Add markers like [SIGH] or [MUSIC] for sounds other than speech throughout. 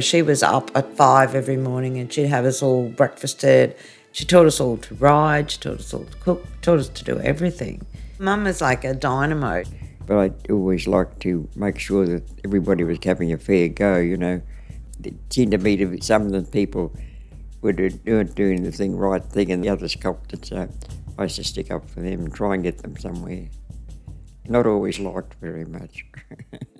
She was up at five every morning and she'd have us all breakfasted. She taught us all to ride, she taught us all to cook, taught us to do everything. Mum was like a dynamo. But I always liked to make sure that everybody was having a fair go, you know. It seemed to me that some of the people were weren't doing the thing right thing and the others it, so I used to stick up for them and try and get them somewhere. Not always liked very much. [LAUGHS]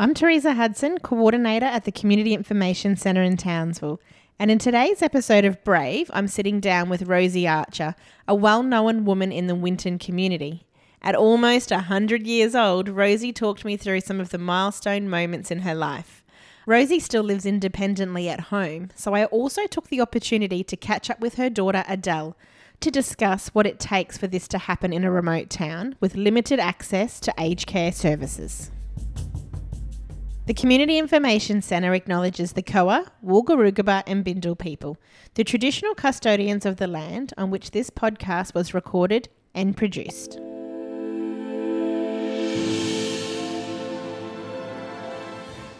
I'm Teresa Hudson, Coordinator at the Community Information Centre in Townsville. And in today's episode of Brave, I'm sitting down with Rosie Archer, a well known woman in the Winton community. At almost 100 years old, Rosie talked me through some of the milestone moments in her life. Rosie still lives independently at home, so I also took the opportunity to catch up with her daughter Adele to discuss what it takes for this to happen in a remote town with limited access to aged care services. The Community Information Centre acknowledges the Koa, Wulgurukaba, and Bindal people, the traditional custodians of the land on which this podcast was recorded and produced.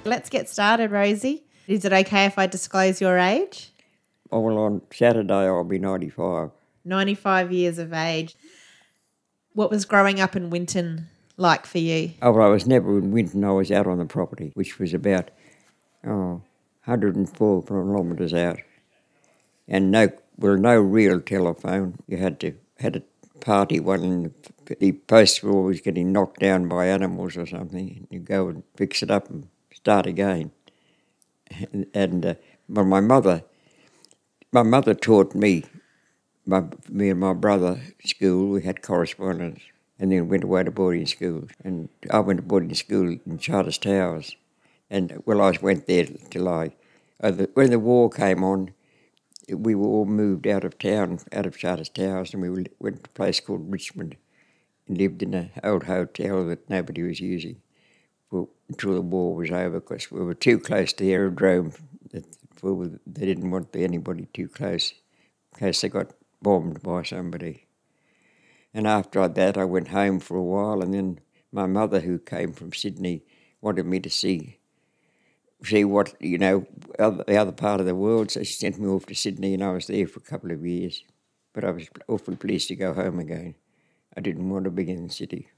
Let's get started, Rosie. Is it okay if I disclose your age? Oh, well, on Saturday I'll be 95. 95 years of age. What was growing up in Winton like for you? Oh, well, I was never in Winton. I was out on the property, which was about oh, 104 kilometres out. And no, well, no real telephone. You had to had a party one, and the posts were always getting knocked down by animals or something. You go and fix it up and start again. [LAUGHS] And, uh, well, my mother, my mother taught me, my, me and my brother school. We had correspondence and then went away to boarding school. And I went to boarding school in Charters Towers. And well, I went there till I, uh, when the war came on, we were all moved out of town, out of Charters Towers, and we went to a place called Richmond and lived in an old hotel that nobody was using for, until the war was over because we were too close to the aerodrome. That, they didn't want anybody too close in case they got bombed by somebody. And after that, I went home for a while, and then my mother, who came from Sydney, wanted me to see see what you know other, the other part of the world. So she sent me off to Sydney, and I was there for a couple of years. But I was awfully pleased to go home again. I didn't want to be in the city.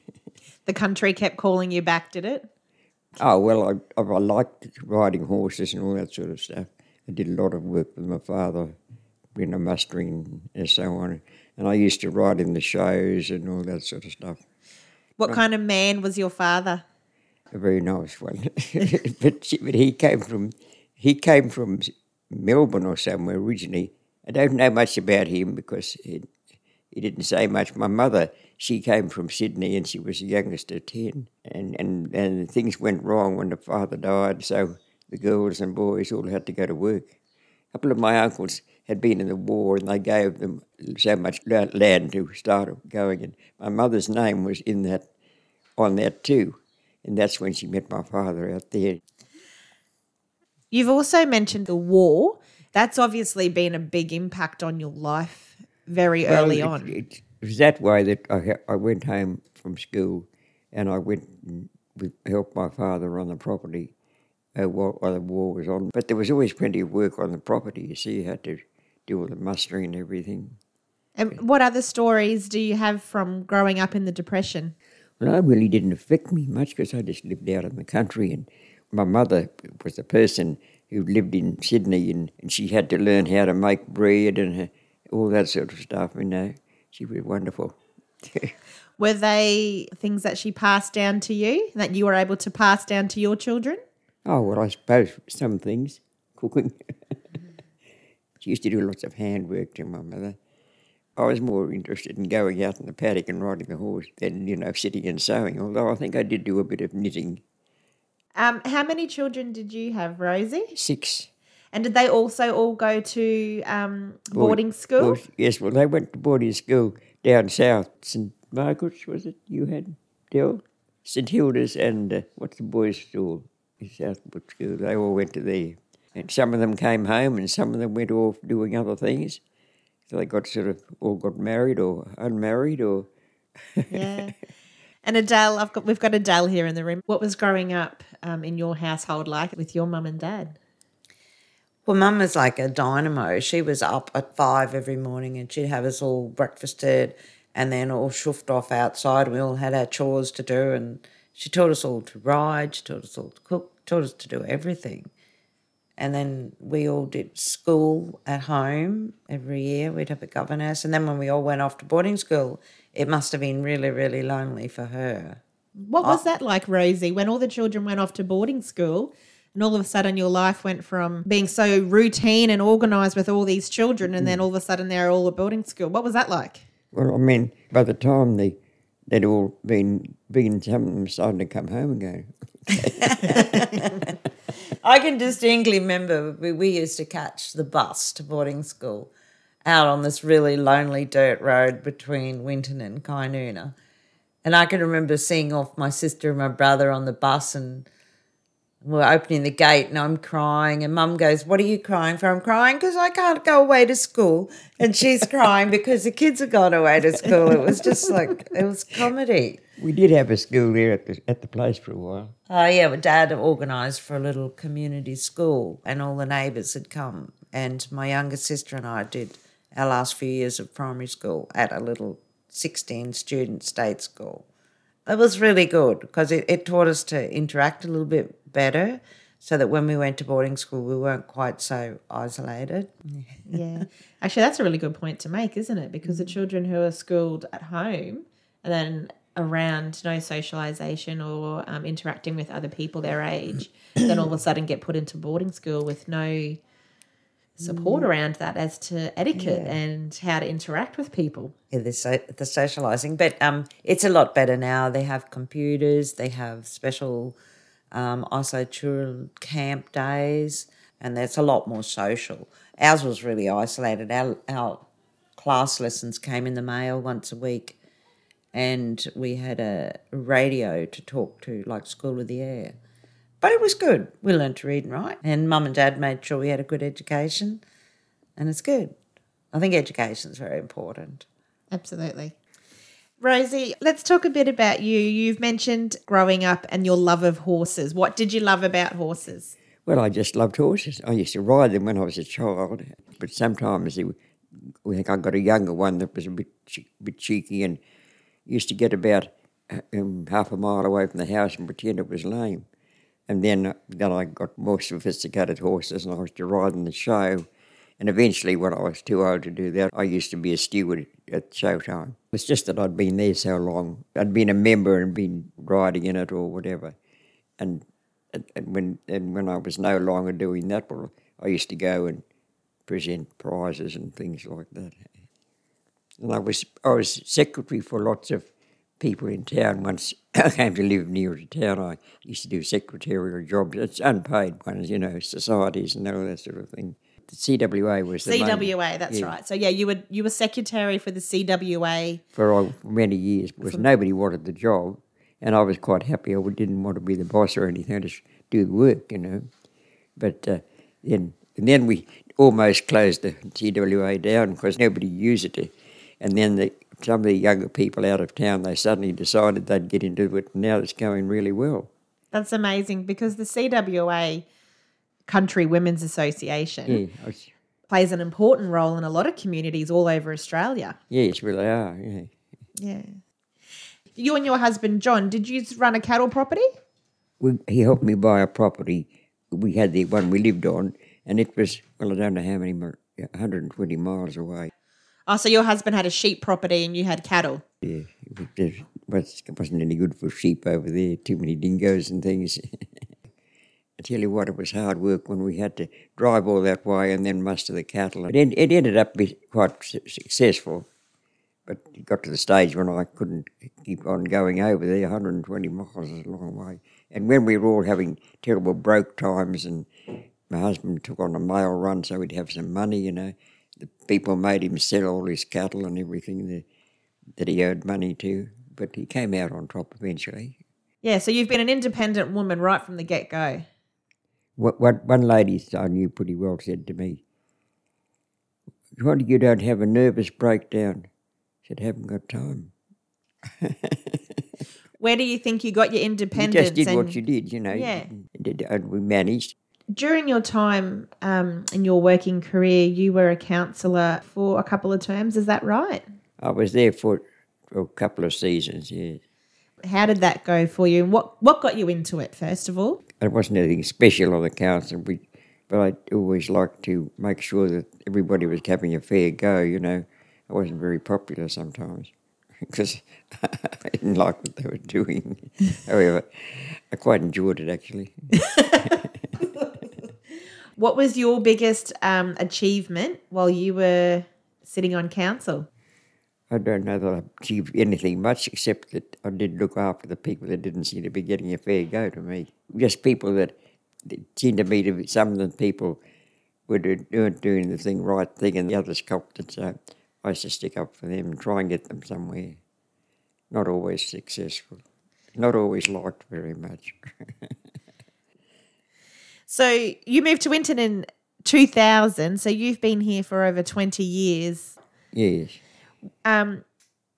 [LAUGHS] the country kept calling you back, did it? Oh well, I, I liked riding horses and all that sort of stuff. I did a lot of work with my father, you know, mustering and so on. And I used to ride in the shows and all that sort of stuff. What kind of man was your father? A very nice one, [LAUGHS] but, but he came from he came from Melbourne or somewhere originally. I don't know much about him because he, he didn't say much. My mother, she came from Sydney and she was the youngest of 10. And, and, and things went wrong when the father died, so the girls and boys all had to go to work. A couple of my uncles had been in the war and they gave them so much land to start going. And my mother's name was in that, on that too. And that's when she met my father out there. You've also mentioned the war. That's obviously been a big impact on your life very well, early it, on. It, it, was that way that I, I went home from school and I went and helped my father on the property uh, while, while the war was on. But there was always plenty of work on the property. You see, you had to do all the mustering and everything. And what other stories do you have from growing up in the Depression? Well, that really didn't affect me much because I just lived out in the country and my mother was a person who lived in Sydney and, and she had to learn how to make bread and uh, all that sort of stuff. You know, she was wonderful. [LAUGHS] were they things that she passed down to you that you were able to pass down to your children? Oh, well, I suppose some things, [LAUGHS] cooking. She used to do lots of handwork to my mother. I was more interested in going out in the paddock and riding the horse than, you know, sitting and sewing, although I think I did do a bit of knitting. Um, how many children did you have, Rosie? Six. And did they also all go to um, boarding school? Well, yes, well, they went to boarding school down south. St Margaret's, was it you had, Dell? St Hilda's and uh, what's the boys' school? Southport School. They all went to there. And some of them came home and some of them went off doing other things. So they got sort of all got married or unmarried or. [LAUGHS] yeah. And Adele, I've got we've got Adele here in the room. What was growing up um, in your household like with your mum and dad? Well, mum was like a dynamo. She was up at five every morning and she'd have us all breakfasted and then all shoofed off outside. We all had our chores to do and she taught us all to ride, she taught us all to cook, taught us to do everything. And then we all did school at home every year. We'd have a governess. And then when we all went off to boarding school, it must have been really, really lonely for her. What was that like, Rosie, when all the children went off to boarding school and all of a sudden your life went from being so routine and organised with all these children and then all of a sudden they're all at boarding school? What was that like? Well, I mean, by the time they, they'd all been, been some of them starting to come home again. [LAUGHS] [LAUGHS] I can distinctly remember we, we used to catch the bus to boarding school out on this really lonely dirt road between Winton and Kynuna. And I can remember seeing off my sister and my brother on the bus and we're opening the gate and I'm crying and mum goes, What are you crying for? I'm crying because I can't go away to school. And she's crying because the kids have gone away to school. It was just like, it was comedy. We did have a school there at the, at the place for a while. Oh, yeah, my dad organised for a little community school and all the neighbours had come. And my younger sister and I did our last few years of primary school at a little 16 student state school. It was really good because it, it taught us to interact a little bit better so that when we went to boarding school, we weren't quite so isolated. Yeah. Actually, that's a really good point to make, isn't it? Because the mm. children who are schooled at home and then around no socialization or um, interacting with other people their age, [CLEARS THROAT] then all of a sudden get put into boarding school with no support around that as to etiquette and how to interact with people. Yeah, the, so, the socializing, but um, it's a lot better now. They have computers, they have special um, isotural camp days, and that's a lot more social. Ours was really isolated. Our, our class lessons came in the mail once a week, and we had a radio to talk to, like School of the Air. But it was good. We learned to read and write, and mum and dad made sure we had a good education, and it's good. I think education is very important. Absolutely. Rosie, let's talk a bit about you. You've mentioned growing up and your love of horses. What did you love about horses? Well, I just loved horses. I used to ride them when I was a child, but sometimes they, we think I got a younger one that was a bit, bit cheeky and used to get about um, half a mile away from the house and pretend it was lame. And then, then I got more sophisticated horses and I was to ride in the show. And eventually, when I was too old to do that, I used to be a steward at showtime. It's just that I'd been there so long. I'd been a member and been riding in it or whatever. And and when and when I was no longer doing that, well, I used to go and present prizes and things like that. And I was I was secretary for lots of people in town. Once [COUGHS] I came to live near to town, I used to do secretarial jobs. It's unpaid ones, you know, societies and all that sort of thing. The CWA was the main- CWA, that's yeah. right. So yeah, you were you were secretary for the CWA. for all- many years because nobody wanted the job, and I was quite happy. I didn't want to be the boss or anything. I just do the work, you know. But uh, then and then we almost closed the CWA down because nobody used it. And then the, some of the younger people out of town they suddenly decided they'd get into it. And now it's going really well. That's amazing because the CWA Country Women's Association Yeah, was- plays an important role in a lot of communities all over Australia. yes, they are. Yeah. Yeah. You and your husband John, did you run a cattle property? we, he helped me buy a property. We had the one we lived on, and it was well, I don't know how many, 120 miles away. Oh, so your husband had a sheep property and you had cattle. Yeah, it wasn't any good for sheep over there. Too many dingoes and things. [LAUGHS] I tell you what, it was hard work when we had to drive all that way and then muster the cattle. It, it ended up be quite su- successful, but it got to the stage when I couldn't keep on going over there. 120 miles is a long way. And when we were all having terrible broke times, and my husband took on a mail run so he'd have some money, you know, the people made him sell all his cattle and everything that, that he owed money to. But he came out on top eventually. Yeah, so you've been an independent woman right from the get go. What, what one lady I knew pretty well said to me, "Why do you don't have a nervous breakdown?" I said, "Haven't got time." [LAUGHS] Where do you think you got your You independence? just did and what you did, you know. Yeah. And we managed. During your time um, in your working career, you were a counsellor for a couple of terms. Is that right? I was there for, for a couple of seasons, yeah. How did that go for you? And what what got you into it? First of all, It wasn't anything special on the council, but I always liked to make sure that everybody was having a fair go, you know. I wasn't very popular sometimes [LAUGHS] because [LAUGHS] I didn't like what they were doing. [LAUGHS] However, I quite enjoyed it actually. What was your biggest um, achievement while you were sitting on council? I don't know that I achieved anything much except that I did look after the people that didn't seem to be getting a fair go to me. Just people that, that seemed to me to be some of the people were weren't doing the thing right thing and the others copped it. So I used to stick up for them and try and get them somewhere. Not always successful. Not always liked very much. [LAUGHS] So you moved to Winton in 2000. So you've been here for over 20 years. yes. Um,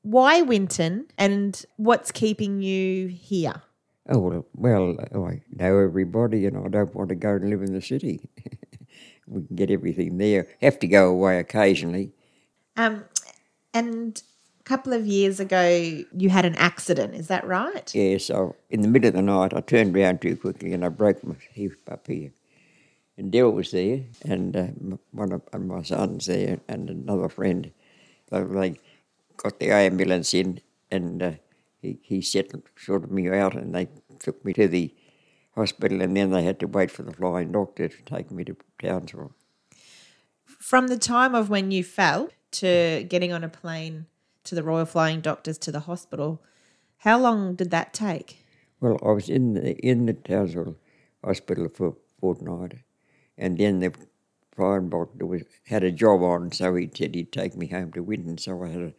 why Winton and what's keeping you here? Oh, well, well, I know everybody and I don't want to go and live in the city. [LAUGHS] we can get everything there. Have to go away occasionally. Um, and couple of years ago, you had an accident. Is that right? Yeah, so in the middle of the night, I turned round too quickly and I broke my hip up here. And Dell was there, and uh, one of and my sons there, and another friend. They, they got the ambulance in, and uh, he, he settled, sorted me out, and they took me to the hospital, and then they had to wait for the flying doctor to take me to Townsville. From the time of when you fell to getting on a plane to the Royal Flying Doctors to the hospital, how long did that take? Well, I was in the, in the Townsville Hospital for a fortnight, and then the flying doctor was had a job on, so he said he'd take me home to Winton. So I had a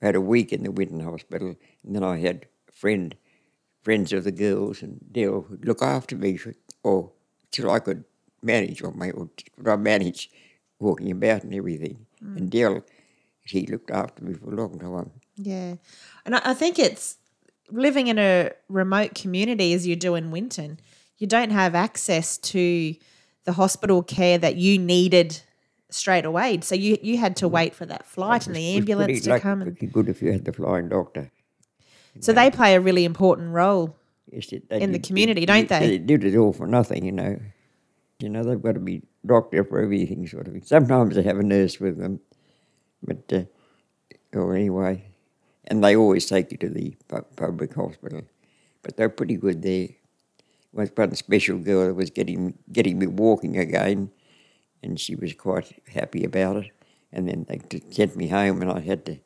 had a week in the Winton Hospital, and then I had a friend, friends of the girls, and Dell would look after me, for, or till I could manage, or, my, or could I manage walking about and everything. And hmm. Dell, he looked after me for a long time. Yeah. And I, I think it's living in a remote community as you do in Winton, you don't have access to the hospital care that you needed straight away. So you, you had to mm. wait for that flight and the ambulance to come. And, pretty good if you had the flying doctor. so they play a really important role. Yes, it- they in the did- community, don't they? They did it all for nothing, you know. You know, they've got to be doctor for everything, sort of thing. Sometimes they have a nurse with them, but, uh, or anyway, and they always take you to the pu- public hospital. But they're pretty good there. Was one special girl that was getting getting me walking again, and she was quite happy about it. And then they t- sent me home, and I had to.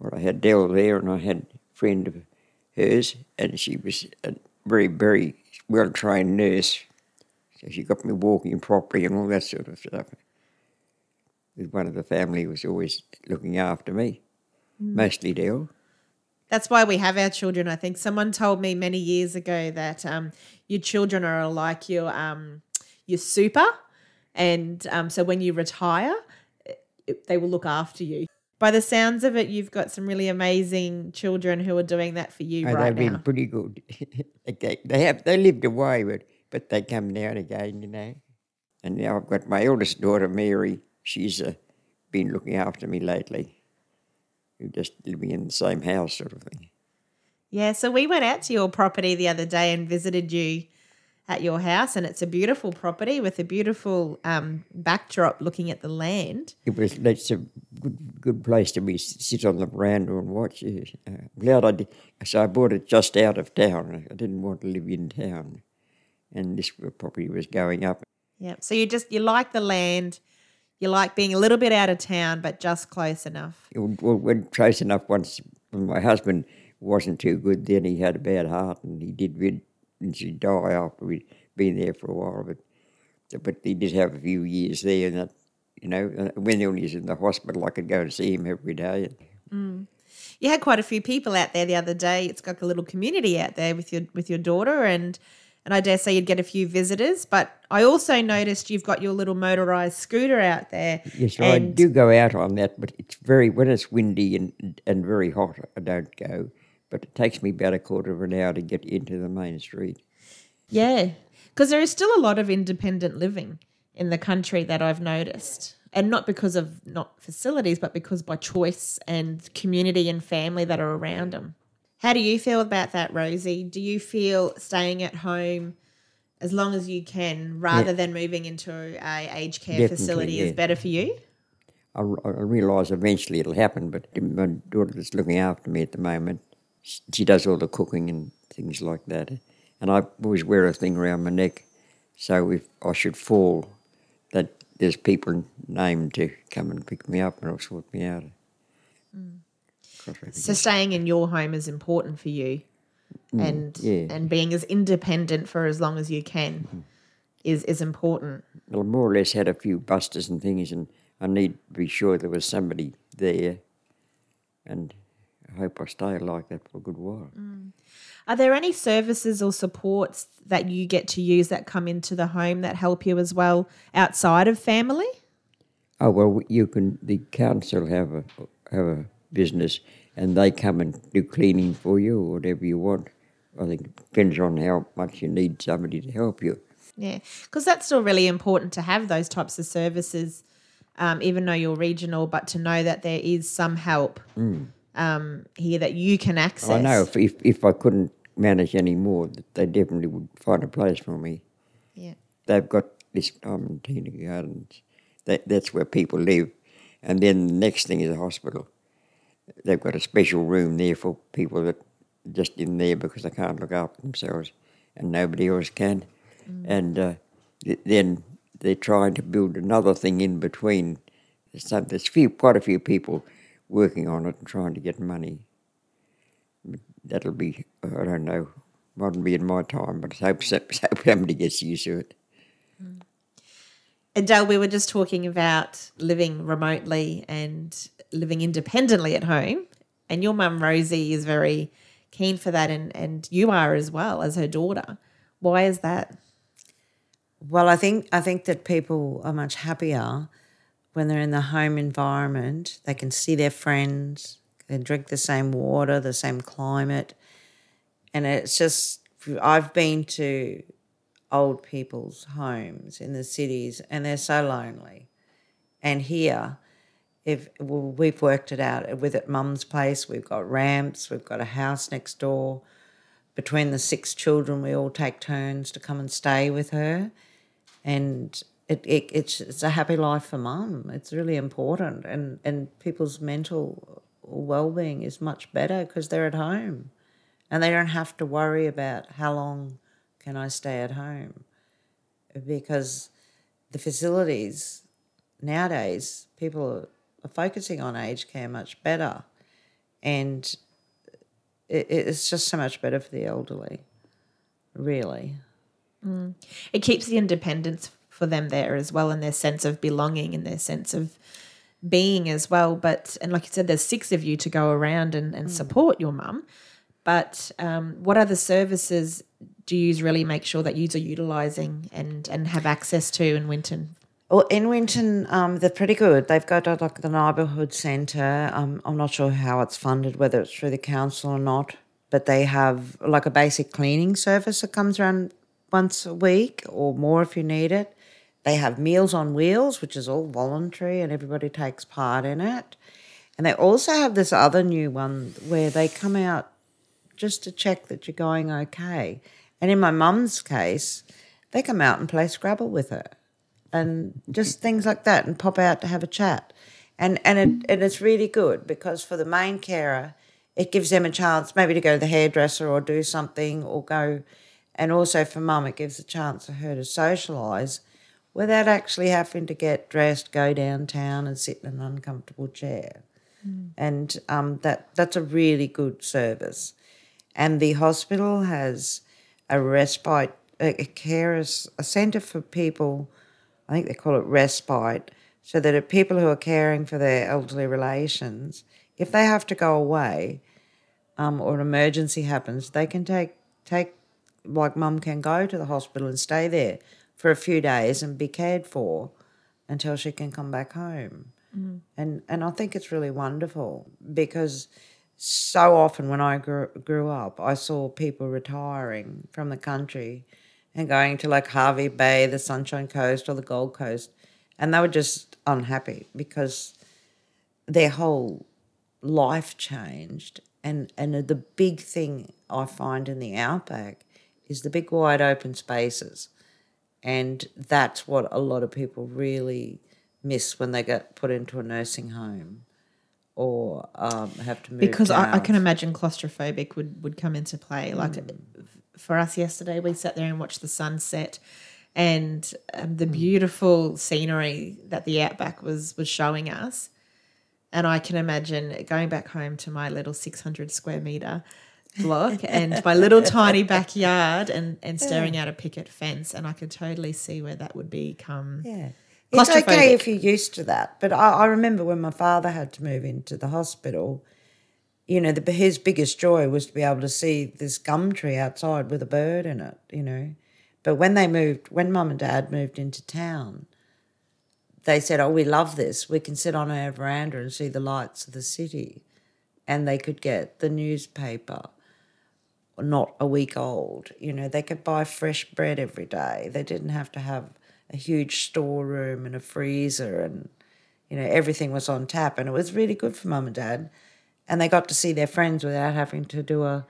Well, I had Dell there, and I had a friend of hers, and she was a very, very well trained nurse. So she got me walking properly and all that sort of stuff. One of the family was always looking after me, mostly Dell. That's why we have our children. I think someone told me many years ago that um, your children are like your um, your super, and um, so when you retire, it, they will look after you. By the sounds of it, you've got some really amazing children who are doing that for you And right they've now. been pretty good. [LAUGHS] they, they have they lived away, but but they come now and again, you know. And now I've got my eldest daughter, Mary. She's uh, been looking after me lately. We're just living in the same house, sort of thing. Yeah, so we went out to your property the other day and visited you at your house, and it's a beautiful property with a beautiful um, backdrop looking at the land. It was that's a good good place to be sit on the veranda and watch. Yes. Uh, I'm glad I did. So I bought it just out of town. I didn't want to live in town, and this property was going up. Yeah, so you just you like the land, you like being a little bit out of town, but just close enough. Well, went close enough once when my husband wasn't too good. Then he had a bad heart, and he did rid, and she die after we'd been there for a while. But but he did have a few years there, and that you know when he was in the hospital, I could go and see him every day. Mm. You had quite a few people out there the other day. It's got a little community out there with your with your daughter and and I dare say you'd get a few visitors. But I also noticed you've got your little motorized scooter out there. Yes, I do go out on that, but it's very when it's windy and and very hot. I don't go, but it takes me about a quarter of an hour to get into the main street. Yeah, because there is still a lot of independent living in the country that I've noticed. And not because of not facilities, but because by choice and community and family that are around them. How do you feel about that, Rosie? Do you feel staying at home as long as you can rather than moving into a aged care Definitely, facility is better for you? I, I realise eventually it'll happen, but my daughter that's looking after me at the moment, she does all the cooking and things like that. And I always wear a thing around my neck, so if I should fall, that there's people named to come and pick me up and sort me out. So staying in your home is important for you, and Mm, yeah. and being as independent for as long as you can Mm-hmm. is is important. Well, I more or less had a few busters and things, and I need to be sure there was somebody there, and I hope I stay like that for a good while. Are there any services or supports that you get to use that come into the home that help you as well outside of family? Oh well, you can. The council have a have a business, and they come and do cleaning for you or whatever you want. I think it depends on how much you need somebody to help you. Yeah, because that's still really important to have those types of services, um, even though you're regional, but to know that there is some help um, here that you can access. Mm. I know if, if if I couldn't manage any more, that they definitely would find a place for me. Yeah. They've got this um, Tina Gardens. That that's where people live, and then the next thing is a hospital. They've got a special room there for people that just in there because they can't look after themselves, and nobody else can. And uh, th- then they're trying to build another thing in between. So there's few, quite a few people working on it and trying to get money. But that'll be, I don't know, won't be in my time, but I hope, [LAUGHS] hope somebody gets used to it. Adele, we were just talking about living remotely and living independently at home. And your mum, Rosie, is very keen for that, and, and you are as well as her daughter. Why is that? Well, I think I think that people are much happier when they're in the home environment. They can see their friends, they drink the same water, the same climate, and it's just I've been to old people's homes in the cities, and they're so lonely. And here, if well, we've worked it out with at Mum's place, we've got ramps, we've got a house next door. Between the six children, we all take turns to come and stay with her. And it, it it's it's a happy life for mum. It's really important, and and people's mental well being is much better because they're at home, and they don't have to worry about how long can I stay at home, because the facilities nowadays people are focusing on aged care much better, and it, it's just so much better for the elderly, really. It keeps the independence for them there as well, and their sense of belonging and their sense of being as well. But and like you said, there's six of you to go around and, and support your mum. But um, what other services do you really make sure that you are utilising and and have access to in Winton? Well, in Winton, um, they're pretty good. They've got uh, like the neighbourhood centre. Um, I'm not sure how it's funded, whether it's through the council or not, but they have like a basic cleaning service that comes around once a week or more if you need it. They have Meals on Wheels, which is all voluntary and everybody takes part in it. And they also have this other new one where they come out just to check that you're going okay. And in my mum's case, they come out and play Scrabble with her and just things like that and pop out to have a chat. And and it and it's really good because for the main carer, it gives them a chance maybe to go to the hairdresser or do something or go and also for mum it gives a chance for her to socialise without actually having to get dressed, go downtown and sit in an uncomfortable chair. And um, that that's a really good service. And the hospital has a respite, a, a care, a centre for people, I think they call it respite, so that if people who are caring for their elderly relations, if they have to go away um, or an emergency happens, they can take, take like mum can go to the hospital and stay there for a few days and be cared for until she can come back home. And, and I think it's really wonderful because so often when I grew, grew up, I saw people retiring from the country and going to like Hervey Bay, the Sunshine Coast, or the Gold Coast, and they were just unhappy because their whole life changed. And and the big thing I find in the outback is the big wide open spaces, and that's what a lot of people really miss when they get put into a nursing home or um, have to move because I, I can imagine claustrophobic would would come into play. Like Mm. For us yesterday, we sat there and watched the sunset, and um, the beautiful scenery that the outback was was showing us. And I can imagine going back home to my little six hundred square meter block [LAUGHS] and my little tiny backyard and and staring out a picket fence, and I could totally see where that would become. Yeah. It's okay if you're used to that. But I, I remember when my father had to move into the hospital, you know, the, his biggest joy was to be able to see this gum tree outside with a bird in it, you know. But when they moved, when mum and dad moved into town, they said, Oh, we love this. We can sit on our veranda and see the lights of the city. And they could get the newspaper not a week old. You know, they could buy fresh bread every day. They didn't have to have a huge storeroom and a freezer and, you know, everything was on tap. And it was really good for mum and dad. And they got to see their friends without having to do a,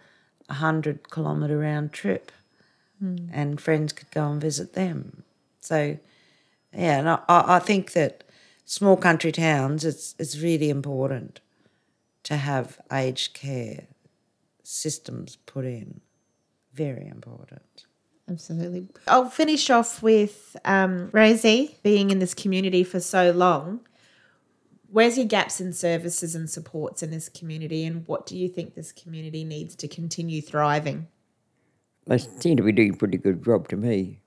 a hundred kilometre round trip. And friends could go and visit them. So, yeah, and I, I I think that small country towns, it's, it's really important to have aged care systems put in. Very important. Absolutely. I'll finish off with um, Rosie being in this community for so long. Where's your gaps in services and supports in this community, and what do you think this community needs to continue thriving? They seem to be doing a pretty good job to me.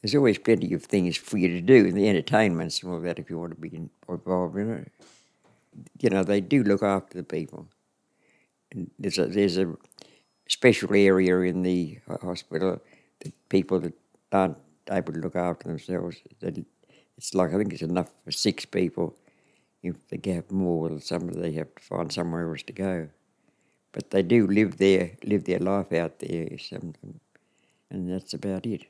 There's always plenty of things for you to do in the entertainments and all that if you want to be involved in it. You know, they do look after the people. And there's a, there's a special area in the hospital that people that aren't able to look after themselves, it's like I think it's enough for six people. If they have more, well, some they have to find somewhere else to go but they do live their live their life out there, some, and that's about it.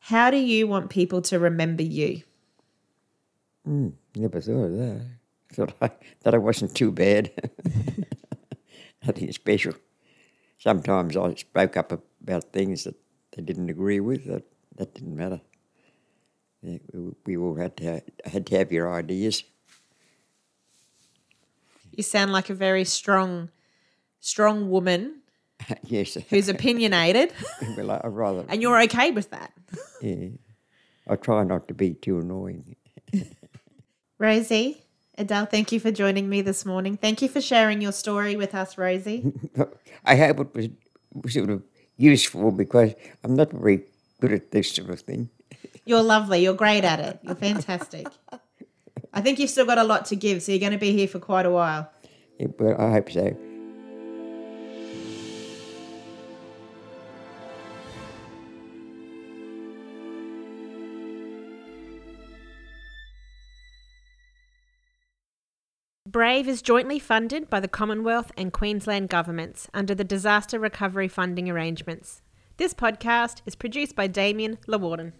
How do you want people to remember you? Mm, never thought of that. [LAUGHS] Thought I, that I wasn't too bad. [LAUGHS] Nothing special. Sometimes I spoke up about things that they didn't agree with. That that didn't matter. We, we all had to ha- had to have your ideas. You sound like a very strong, strong woman [LAUGHS] yes. who's opinionated, [LAUGHS] well, I, rather. and you're okay with that. [LAUGHS] Yeah. I try not to be too annoying. Rosie, Adele, thank you for joining me this morning. Thank you for sharing your story with us, Rosie. I hope it was sort of useful because I'm not very good at this sort of thing. You're lovely. You're great at it. You're fantastic. I think you've still got a lot to give, so you're going to be here for quite a while. Yeah, but I hope so. Brave is jointly funded by the Commonwealth and Queensland governments under the Disaster Recovery Funding Arrangements. This podcast is produced by Damien Lawarden.